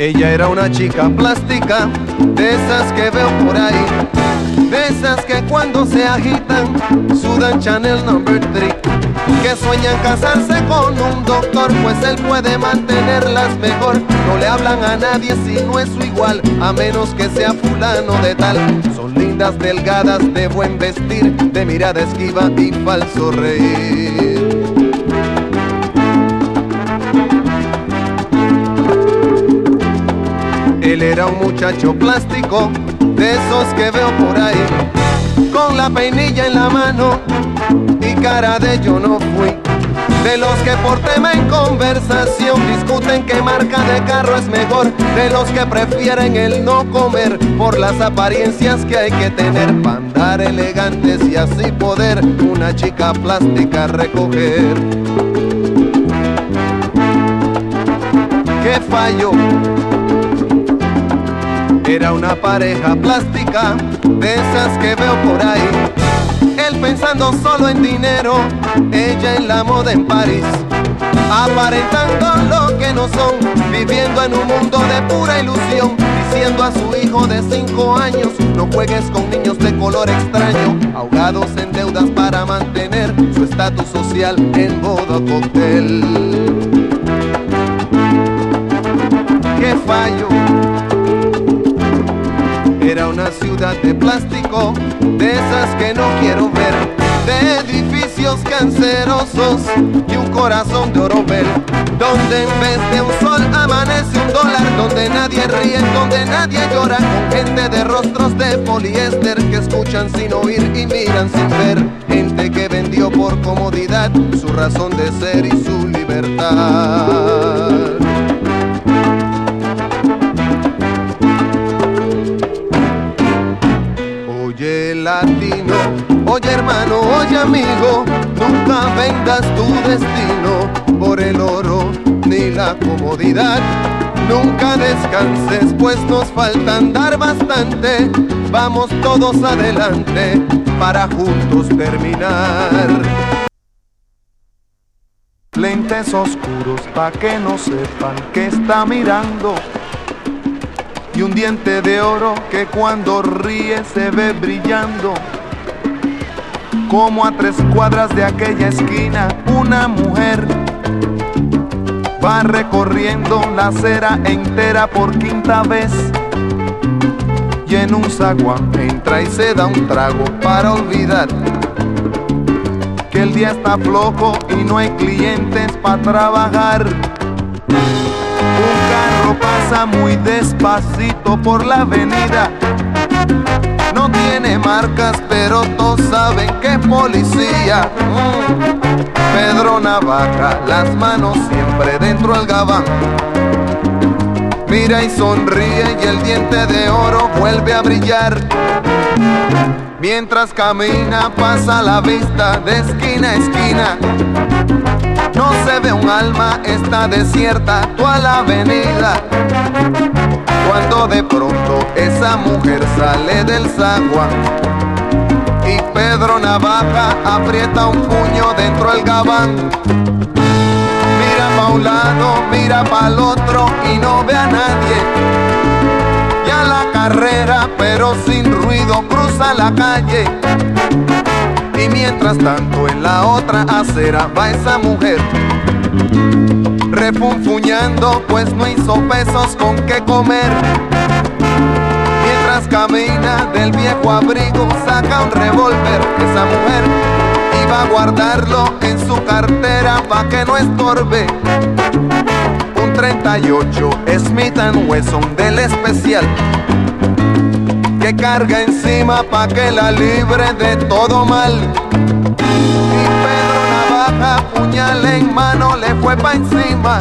Ella era una chica plástica, de esas que veo por ahí, de esas que cuando se agitan sudan Chanel Number 3, que sueñan casarse con un doctor, pues él puede mantenerlas mejor. No le hablan a nadie si no es su igual, a menos que sea fulano de tal. Son lindas, delgadas, de buen vestir, de mirada esquiva y falso reír. Él era un muchacho plástico, de esos que veo por ahí, con la peinilla en la mano y cara de yo no fui. De los que por tema en conversación discuten qué marca de carro es mejor. De los que prefieren el no comer por las apariencias que hay que tener para andar elegantes y así poder una chica plástica recoger. ¿Qué fallo? Era una pareja plástica, de esas que veo por ahí. Él pensando solo en dinero, ella en la moda en París. Aparentando lo que no son, viviendo en un mundo de pura ilusión. Diciendo a su hijo de cinco años, no juegues con niños de color extraño. Ahogados en deudas para mantener su estatus social en modo cóctel. ¡Qué fallo! Ciudad de plástico, de esas que no quiero ver, de edificios cancerosos y un corazón de oro ver, donde en vez de un sol amanece un dólar, donde nadie ríe, donde nadie llora, con gente de rostros de poliéster que escuchan sin oír y miran sin ver, gente que vendió por comodidad su razón de ser y su libertad. Oye hermano, oye amigo, nunca vendas tu destino por el oro ni la comodidad. Nunca descanses, pues nos falta andar bastante. Vamos todos adelante para juntos terminar. Lentes oscuros pa' que no sepan que está mirando. Y un diente de oro que cuando ríe se ve brillando. Como a tres cuadras de aquella esquina, una mujer va recorriendo la acera entera por quinta vez. Y en un zaguán entra y se da un trago para olvidar que el día está flojo y no hay clientes para trabajar. Un carro pasa muy despacito por la avenida. No tiene marcas, pero todos saben que es policía. Pedro Navaja, las manos siempre dentro del gabán. Mira y sonríe y el diente de oro vuelve a brillar. Mientras camina pasa la vista de esquina a esquina. No se ve un alma, está desierta toda la avenida. Esa mujer sale del zaguán y Pedro Navaja aprieta un puño dentro del gabán. Mira pa' un lado, mira pa' el otro y no ve a nadie. Ya la carrera, pero sin ruido, cruza la calle. Y mientras tanto en la otra acera va esa mujer Refunfuñando pues no hizo pesos con qué comer Camina del viejo abrigo saca un revólver Esa mujer iba a guardarlo en su cartera pa' que no estorbe Un 38 Smith Wesson del especial que carga encima pa' que la libre de todo mal. Y Pedro Navaja, puñal en mano, le fue pa' encima.